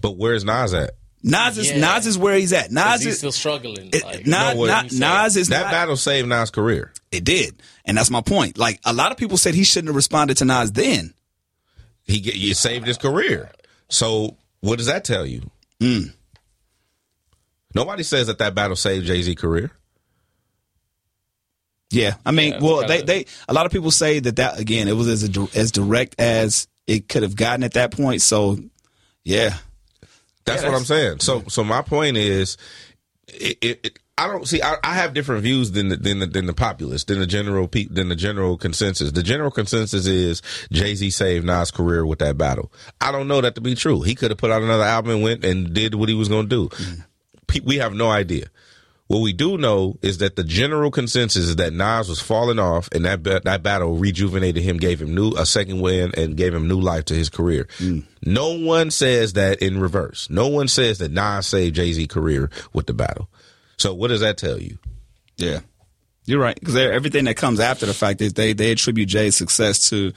But where's Nas at? Nas is Yeah. Nas is where he's at. Nas he's is still struggling. it- like, Nas, No, what Nas, Nas is that not, battle saved Nas' career. It did, and that's my point. Like a lot of people said he shouldn't have responded to Nas then. He get, you saved his career. So what does that tell you? Hmm. Nobody says that that battle saved Jay Z career. Yeah, I mean, Yeah, well, they they a lot of people say that that again it was as a, as direct as it could have gotten at that point. So, yeah, That's Yeah, what I'm saying. So, so my point is, it, it, it- I don't see. I, I have different views than the, than the than the populace, than the general pe- than the general consensus. The general consensus is Jay Z saved Nas' career with that battle. I don't know that to be true. He could have put out another album and went and did what he was going to do. Mm-hmm. Pe- We have no idea. What we do know is that the general consensus is that Nas was falling off, and that ba- that battle rejuvenated him, gave him new a second win, and gave him new life to his career. Mm. No one says that in reverse. No one says that Nas saved Jay Z career with the battle. So what does that tell you? yeah, you're right because everything that comes after the fact is they they attribute Jay's success to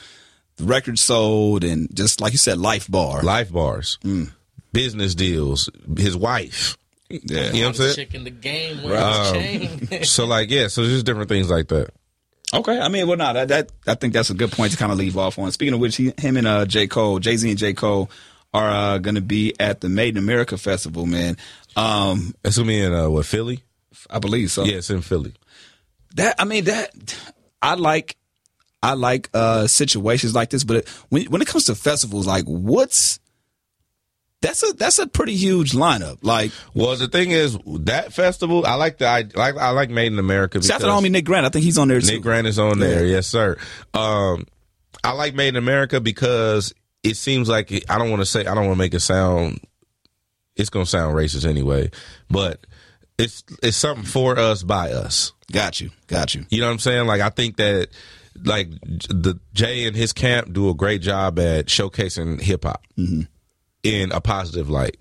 the record sold and just like you said, Life Bar. Life bars, mm. business deals, his wife. Yeah, You know what I'm saying? chick the game wearing the chain. So like yeah, so just different things like that. Okay, I mean, well, no, that, that I think that's a good point to kind of leave off on. Speaking of which, he, him and uh, J Cole, Jay Z and J Cole are uh, going to be at the Made in America festival, man. Um, That's gonna be in uh, what Philly? I believe so. Yeah, it's in Philly. That I mean, that I like. I like uh, situations like this, but when when it comes to festivals, like what's that's a that's a pretty huge lineup. Like Well, the thing is that festival, I like the I like I like Made in America. Shout out to homie Nick Grant. I think he's on there too. Nick Grant is on there, yes sir. Um, I like Made in America because it seems like it, I don't want to say I don't want to make it sound. It's gonna sound racist anyway, but it's it's something for us by us. Got you, got you. You know what I'm saying? Like I think that like the Jay and his camp do a great job at showcasing hip hop in a positive light.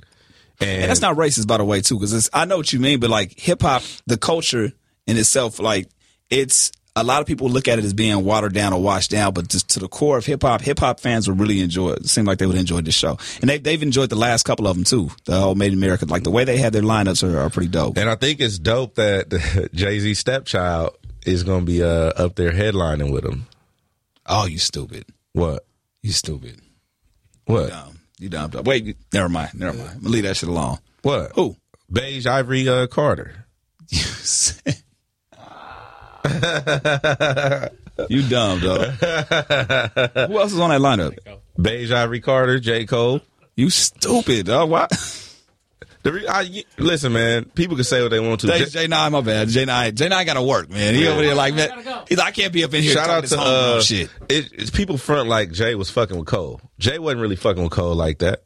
And, And that's not racist, by the way, too, because I know what you mean, but like hip hop, the culture in itself, like it's a lot of people look at it as being watered down or washed down, but just to the core of hip hop, hip hop fans would really enjoy it. It seemed like they would enjoy this show, and they they've enjoyed the last couple of them too. The whole Made in America, like the way they had their lineups are, are pretty dope. And I think it's dope that Jay Z stepchild is going to be uh, up there headlining with him. Oh, you stupid! What? You stupid! What? Dumb. You dumb. dumb. Wait, never mind. Never mind. I'm gonna leave that shit alone. What? Who? Beige Ivory uh, Carter. you dumb, dog. Who else is on that lineup? Beige Ivory Carter, J. Cole. You stupid, dog. Why? The re- I, listen, man. People can say what they want to. J, J- J9, my bad. J9, J9 got to work, man. He over there like, man, go. he's like, I can't be up in here Shout out to uh, shit. It, it's people front like Jay was fucking with Cole. Jay wasn't really fucking with Cole like that.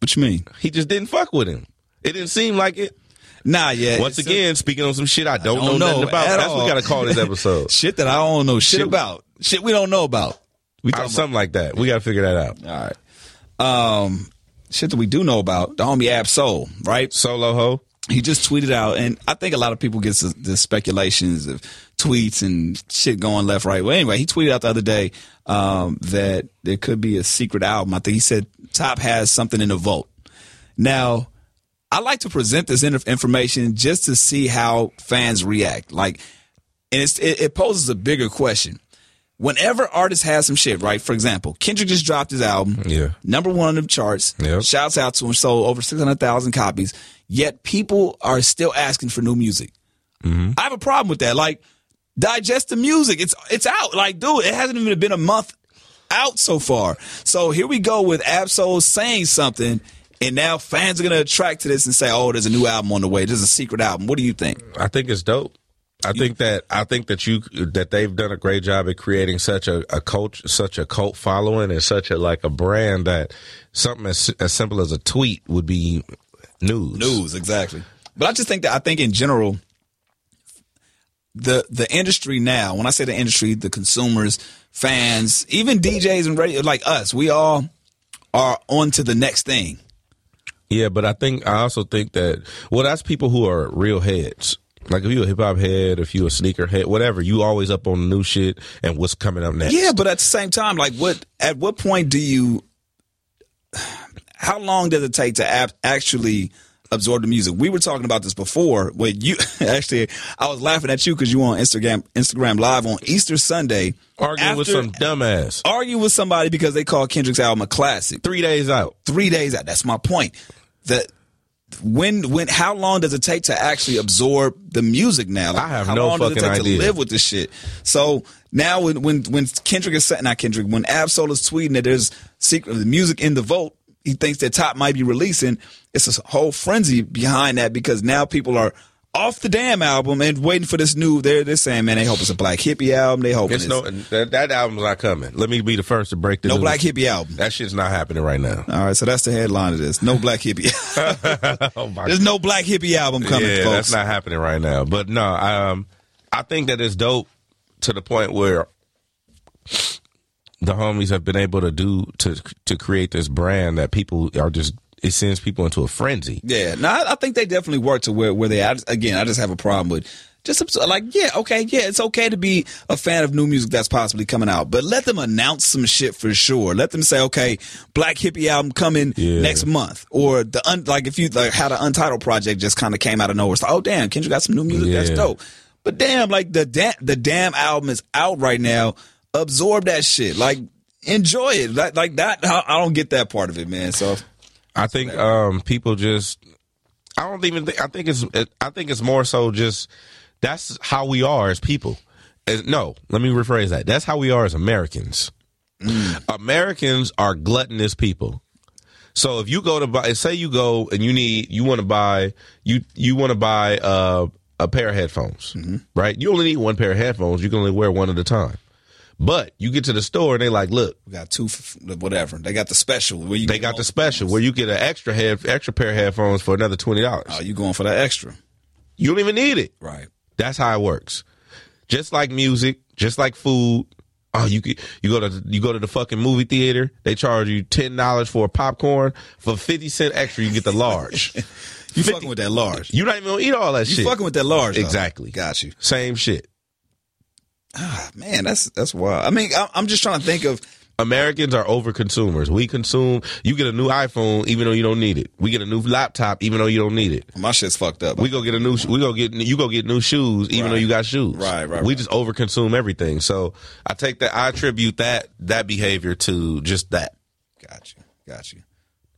What you mean? He just didn't fuck with him. It didn't seem like it. Nah, yeah. Once again, speaking on some shit I don't, don't know, know nothing about. at That's what we got to call this episode. shit that I don't know shit, Shit- about. Shit we don't know about. We Uh, something like that. We got to figure that out. all right. Um, shit that we do know about. The homie Ab Soul, right? Solo ho. he just tweeted out, and I think a lot of people get the, the speculations of tweets and shit going left, right. Well, anyway, he tweeted out the other day um, that there could be a secret album. I think he said Top has something in the vault. Now, I like to present this information just to see how fans react. Like, and it's, it, it poses a bigger question. Whenever artists have some shit, right? For example, Kendrick just dropped his album Yeah. number one on the charts. Yep. Shouts out to him, sold over 600,000 copies. Yet people are still asking for new music. Mm-hmm. I have a problem with that. Like, digest the music. It's it's out. Like, dude, it hasn't even been a month out so far. So here we go with Ab Soul saying something, and now fans are gonna attract to this and say, "Oh, there's a new album on the way. There's a secret album." What do you think? I think it's dope. I think that I think that you that they've done a great job at creating such a, a cult such a cult following and such a like a brand that something as as simple as a tweet would be news. News, exactly. But I just think that I think in general, the the industry now, when I say the industry, the consumers, fans, even DJs and radio like us, we all are on to the next thing. Yeah, but I think I also think that well, that's people who are real heads. Like if you a hip hop head, if you a sneaker head, whatever, you always up on the new shit and what's coming up next. Yeah, but at the same time, like what at what point do you how long does it take to ap- actually absorb the music. We were talking about this before. When you actually, I was laughing at you because you were on Instagram Instagram Live on Easter Sunday, Arguing with some dumbass. arguing with somebody because they call Kendrick's album a classic. Three days out. Three days out. That's my point. That when when how long does it take to actually absorb the music now? I have how no long does it fucking take idea. to live with this shit? So now when when when Kendrick is saying not Kendrick when Ab Soul is tweeting that there's secret the music in the vote, he thinks that Top might be releasing. It's a whole frenzy behind that because now people are off the damn album and waiting for this new. They're they're saying, man, they hope it's a Black Hippy album. They hope It's it's no that, that album's not coming. Let me be the first to break the no news. Black Hippy album. That shit's not happening right now. All right, so that's the headline of this. No Black Hippy. oh my There's no Black Hippy album coming, yeah, folks. that's not happening right now. But no, um, I think that it's dope to the point where the homies have been able to do to to create this brand that people are just it sends people into a frenzy. Yeah, no, I, I think they definitely work to where where they. I just, again, I just have a problem with just like yeah, okay, yeah, it's okay to be a fan of new music that's possibly coming out, but let them announce some shit for sure. Let them say, okay, Black Hippy album coming Yeah. next month, or the un, like if you like how the Untitled project just kind of came out of nowhere. It's like, oh damn, Kendrick got some new music, that's dope. But damn, like the da- the damn album is out right now. Absorb that shit, like enjoy it, like, like that. I don't get that part of it, man. So I think um, people just I don't even think I think it's I think it's more so just that's how we are as people. As- no, let me rephrase that. That's how we are as Americans. Americans are gluttonous people. So if you go to buy, say you go and you need, you want to buy, you you want to buy uh, a pair of headphones, right? You only need one pair of headphones. You can only wear one at a time. But you get to the store and they like, look, we got two, whatever. They got the special where you they got the special where you get an extra head, extra pair of headphones for another twenty dollars. Oh, you going for that extra? You don't even need it. Right. That's how it works. Just like music, just like food. Oh, you you go to you go to the fucking movie theater. They charge you ten dollars for a popcorn. For fifty cent extra, you get the large. You fucking with that large. You're not even gonna eat all that You shit. You fucking with that large. though. Exactly. Got you. Same shit. Ah, man, that's that's wild. I mean, I'm just trying to think of. Americans are over consumers. We consume. You get a new iPhone even though you don't need it. We get a new laptop even though you don't need it. My shit's fucked up. We go get a new. We go get. You go get new shoes even though you got shoes. Right, right, We right. just overconsume everything. So I take that. I attribute that that behavior to just that. Got you.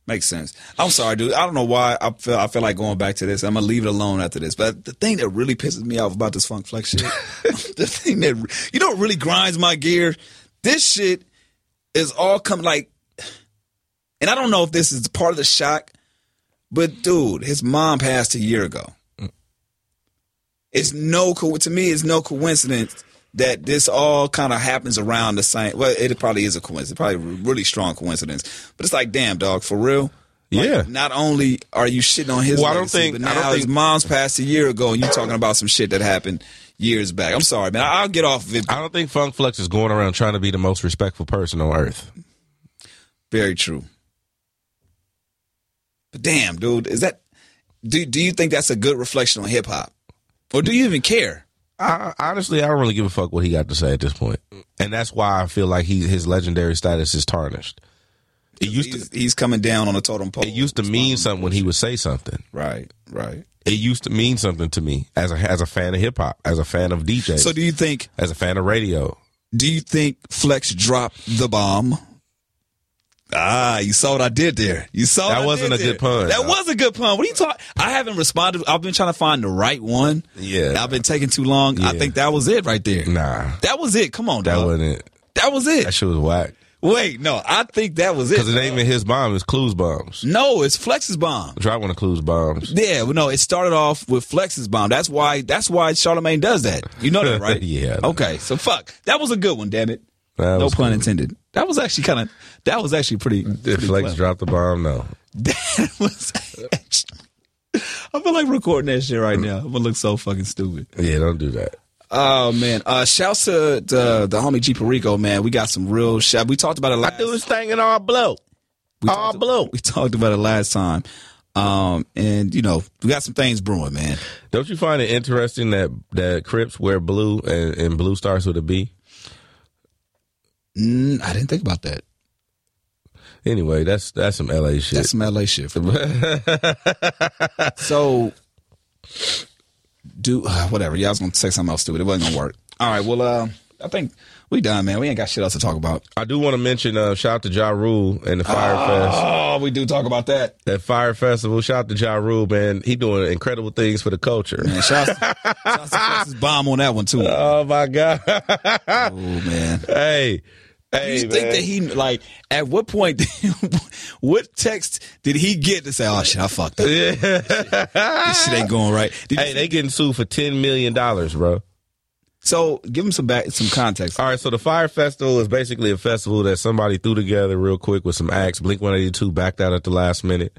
Makes sense. I'm sorry, dude. I don't know why I feel I feel like going back to this. I'm gonna leave it alone after this. But the thing that really pisses me off about this funk flex shit, the thing that you know what really grinds my gear, this shit is all come like, and I don't know if this is part of the shock, but dude, his mom passed a year ago. Mm. It's no co- to me. It's no coincidence that this all kind of happens around the same. Well, it probably is a coincidence. Probably a really strong coincidence. But it's like, damn, dog, for real. Like, Yeah. Not only are you shitting on his, Well, I don't think- but I now don't his think- mom's passed a year ago, and you talking about some shit that happened years back. I'm sorry, man. I'll get off of it. I don't think Funk Flex is going around trying to be the most respectful person on earth. Very true. But damn, dude, is that? Do Do you think that's a good reflection on hip hop, or do you even care? I, honestly, I don't really give a fuck what he got to say at this point, and that's why I feel like he his legendary status is tarnished. It used He's, to he's coming down on a totem pole. it used to mean something when he would say something. Right, right. It used to mean something to me as a as a fan of hip hop, as a fan of DJ. So do you think? as a fan of radio. Do you think Flex dropped the bomb? Ah, you saw what I did there. You saw That what I wasn't a good pun, That though. was a good pun. What are you talking? I haven't responded. I've been trying to find the right one. Yeah. I've been taking too long. I think that was it right there. Nah, That was it. Come on, that dog. wasn't it. That was it. That shit was whack. Wait, no, I think that was it. Because it ain't even his bomb, it's Clues bombs. no, it's Flex's bomb. Drop one of Clues bombs. Yeah, well, no, it started off with Flex's bomb. That's why. That's why Charlamagne does that. You know that, right? Yeah. Okay, so fuck. That was a good one. Damn it. That no pun cool. intended. That was actually kind of. That was actually pretty. Did pretty Flex clever. drop the bomb? No. That was. Actually, I feel like recording that shit right now. I'm gonna look so fucking stupid. Yeah, don't do that. Oh man! Uh, shouts to the, the homie G Perico, man. We got some real shout. We talked about it last. I do this thing in all blue. we all talked, blue. We talked about it last time. Um, and you know we got some things brewing, man. Don't you find it interesting that that Crips wear blue and, and blue starts with a B? Mm, I didn't think about that. Anyway, that's that's some LA shit. That's some LA shit. So, do uh, whatever. Yeah, I was gonna say something else stupid. It wasn't gonna work. All right. Well, uh, I think we done, man. We ain't got shit else to talk about. I do want to mention uh, shout out to Ja Rule and the Fyre Fest. Oh, we do talk about that. That Fyre Festival. Shout out to Ja Rule, man. He doing incredible things for the culture. Man, shout out to, shout out to Francis Bomb on that one too. Oh my god. Oh man. hey. Hey, you think man. that he like at what point what text did he get to say oh shit I fucked up this shit ain't going right Did Hey, they getting sued for ten million dollars, bro. So give him some back, some context. All right, so the Fyre Festival is basically a festival that somebody threw together real quick with some acts. Blink 182 backed out at the last minute.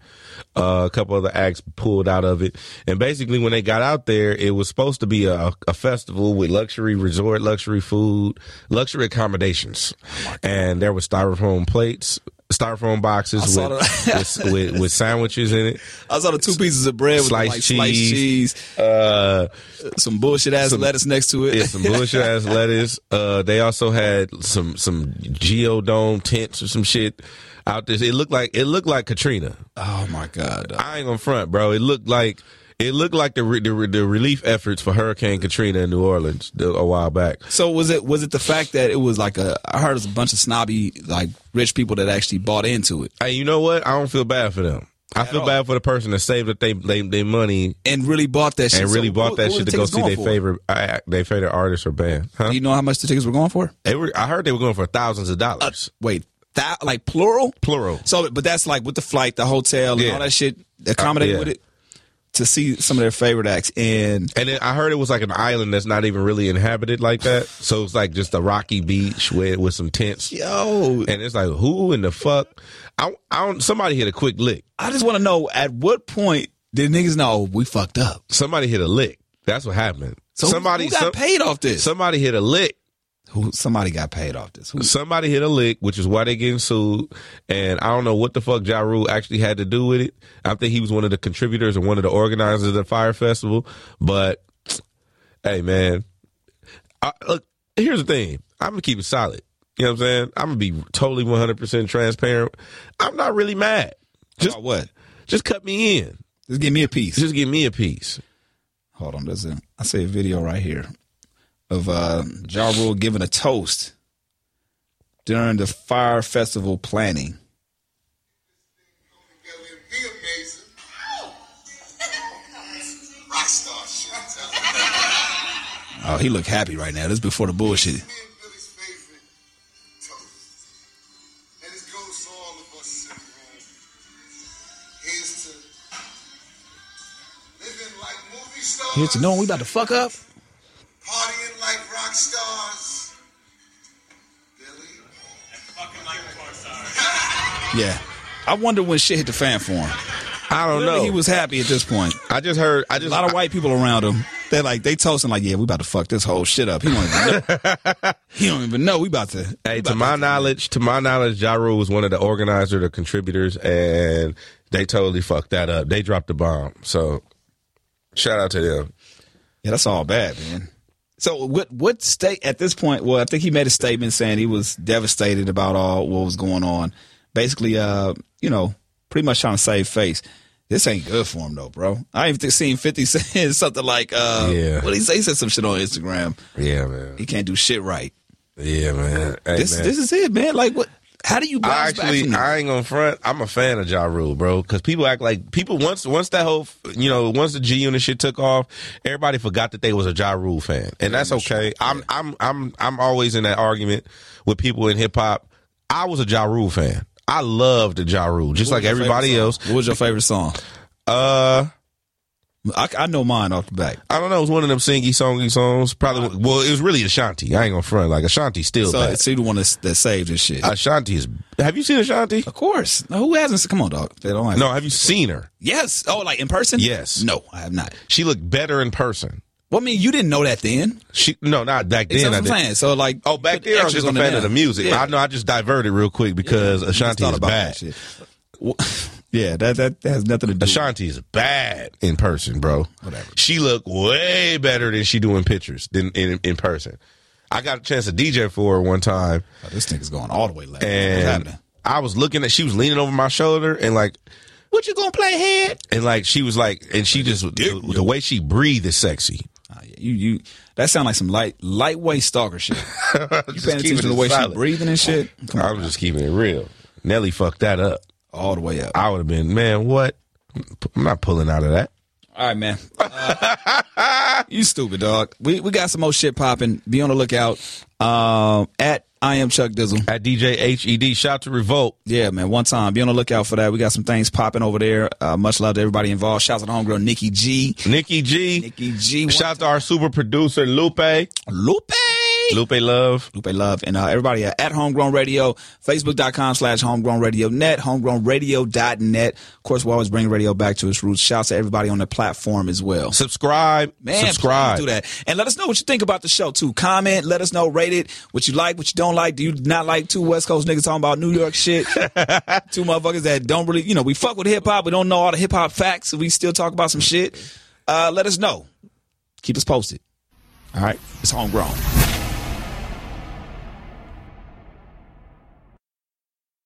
Uh, a couple other acts pulled out of it. And basically, when they got out there, it was supposed to be a, a festival with luxury resort, luxury food, luxury accommodations. and there was styrofoam plates, styrofoam boxes with, with, with, with sandwiches in it. I saw the two pieces of bread with Sliced like cheese. sliced cheese, Uh, some bullshit ass lettuce next to it. Yeah, some bullshit ass lettuce. Uh, they also had some some geodome tents or some shit out there. It looked like it looked like Katrina. oh my god! I ain't gonna front, bro. It looked like it looked like the re- the, re- the relief efforts for Hurricane Katrina in New Orleans the- a while back. So was it was it the fact that it was like a? I heard it was a bunch of snobby like rich people that actually bought into it Hey, you know what? I don't feel bad for them. I feel all. bad for the person that saved up they they, money and really bought that shit and really So bought what- that what shit to go see their favorite uh, their favorite artist or band. Huh? Do you know how much the tickets were going for? They were. I heard they were going for thousands of dollars. Wait, that like plural? Plural. So, but that's like with the flight, the hotel, and Yeah. all that shit accommodated Uh, yeah. with it to see some of their favorite acts. And And then I heard it was like an island that's not even really inhabited like that. So it's like just a rocky beach with with some tents. yo, And it's like, who in the fuck? I, I don't. Somebody hit a quick lick. I just want to know at what point did niggas know oh, we fucked up? Somebody hit a lick. That's what happened. So somebody who got some- paid off this? Somebody hit a lick. Who somebody got paid off this? Who, Somebody hit a lick, which is why they getting sued. And I don't know what the fuck Ja Rule actually had to do with it. I think he was one of the contributors or one of the organizers of the Fyre Festival. But hey, man, I, look. Here's the thing. I'm gonna keep it solid. You know what I'm saying? I'm gonna be totally 100 percent transparent. I'm not really mad. Just About what? just cut me in. Just give me a piece. Just give me a piece. Hold on, there's I see a video right here of uh Ja Rule giving a toast during the Fyre festival planning. Be amazing. Rockstar shit. Oh, he look happy right now. This is before the bullshit. Me and Billy's favorite toast. And this goes to all of us in the room. Here's to living like movie. Here's to knowing we about to fuck up. Partying like rock stars. Billy. Yeah. I wonder when shit hit the fan for him. I don't Clearly know. He was happy at this point. I just heard. I A just a lot of white people around him. They're like they toasting like, yeah, we about to fuck this whole shit up. He don't even know. he don't even know. We about to. Hey, about to my knowledge, to my knowledge, Ja Rule was one of the organizers, the contributors, and they totally fucked that up. They dropped the bomb. So, shout out to them. Yeah, that's all bad, man. So what what state at this point? Well, I think he made a statement saying he was devastated about all what was going on. Basically, uh, you know, pretty much trying to save face. This ain't good for him though, bro. I even seen Fifty saying something like, uh, Yeah. what did he say? He said some shit on Instagram. Yeah, man. He can't do shit right. Yeah, man. Hey, This man. this is it, man. Like what? How do you I bounce back actually. I ain't gonna front. I'm a fan of Ja Rule, bro, because people act like people once once that whole you know once the G Unit shit took off, everybody forgot that they was a Ja Rule fan, and that's okay. I'm I'm I'm I'm always in that argument with people in hip hop. I was a Ja Rule fan. I loved Ja Rule, just What like was your everybody favorite else. What was your favorite song? Uh, I, I know mine off the back. I don't know. It was one of them singy songy songs. Probably. Well, it was really Ashanti. I ain't gonna front. Like Ashanti still So bad. the one that's, that saved this shit. Ashanti is. Have you seen Ashanti? of course. No, who hasn't? Come on, dog. They don't have. No. Have you seen her? Yes. Oh, like in person? Yes. No, I have not. She looked better in person. Well, I mean, you didn't know that then. She no, not back then. I'm saying. So, like, Oh, back then I was just a fan of the music. Yeah. I know. I just diverted real quick because Just Ashanti is about bad. that shit. Well, yeah, that, that has nothing to do. With. Ashanti is bad in person, bro. Whatever. She look way better than she do in pictures than in in person. I got a chance to DJ for her one time. Oh, this is going all the way left. What's and happening? I was looking at, she was leaning over my shoulder and like, What you gonna play Hed? and like she was like, and she just the, the way she breathed is sexy. Ah, yeah, you you that sound like some light lightweight stalker shit. You paying attention to the way she breathing and shit? Come I on, was just keeping it real. Nelly fucked that up. All the way up. I would have been, man, what? I'm not pulling out of that. All right, man. Uh, you stupid dog. We we got some more shit popping. Be on the lookout. Um, at I am Chuck Dizzle. At DJ HED, shout to Revolt. Yeah, man. One time. Be on the lookout for that. We got some things popping over there. Uh, much love to everybody involved. Shouts out to the homegirl Nikki G. Nikki G. Nikki G. Shout out to our super producer, Lupe. Lupe. Lupe Love. Lupe Love. And uh, everybody at, Homegrown Radio, Facebook.com slash Homegrown Radio Net, HomegrownRadio.net. Of course, we always bring radio back to its roots. Shouts to everybody on the platform as well. Subscribe. Man, Subscribe. do that. And let us know what you think about the show too. Comment, let us know, rate it, what you like, what you don't like. Do you not like two West Coast niggas talking about New York shit? two motherfuckers that don't really, you know, we fuck with hip hop, we don't know all the hip hop facts, we still talk about some shit. Uh, let us know. Keep us posted. All right, it's homegrown.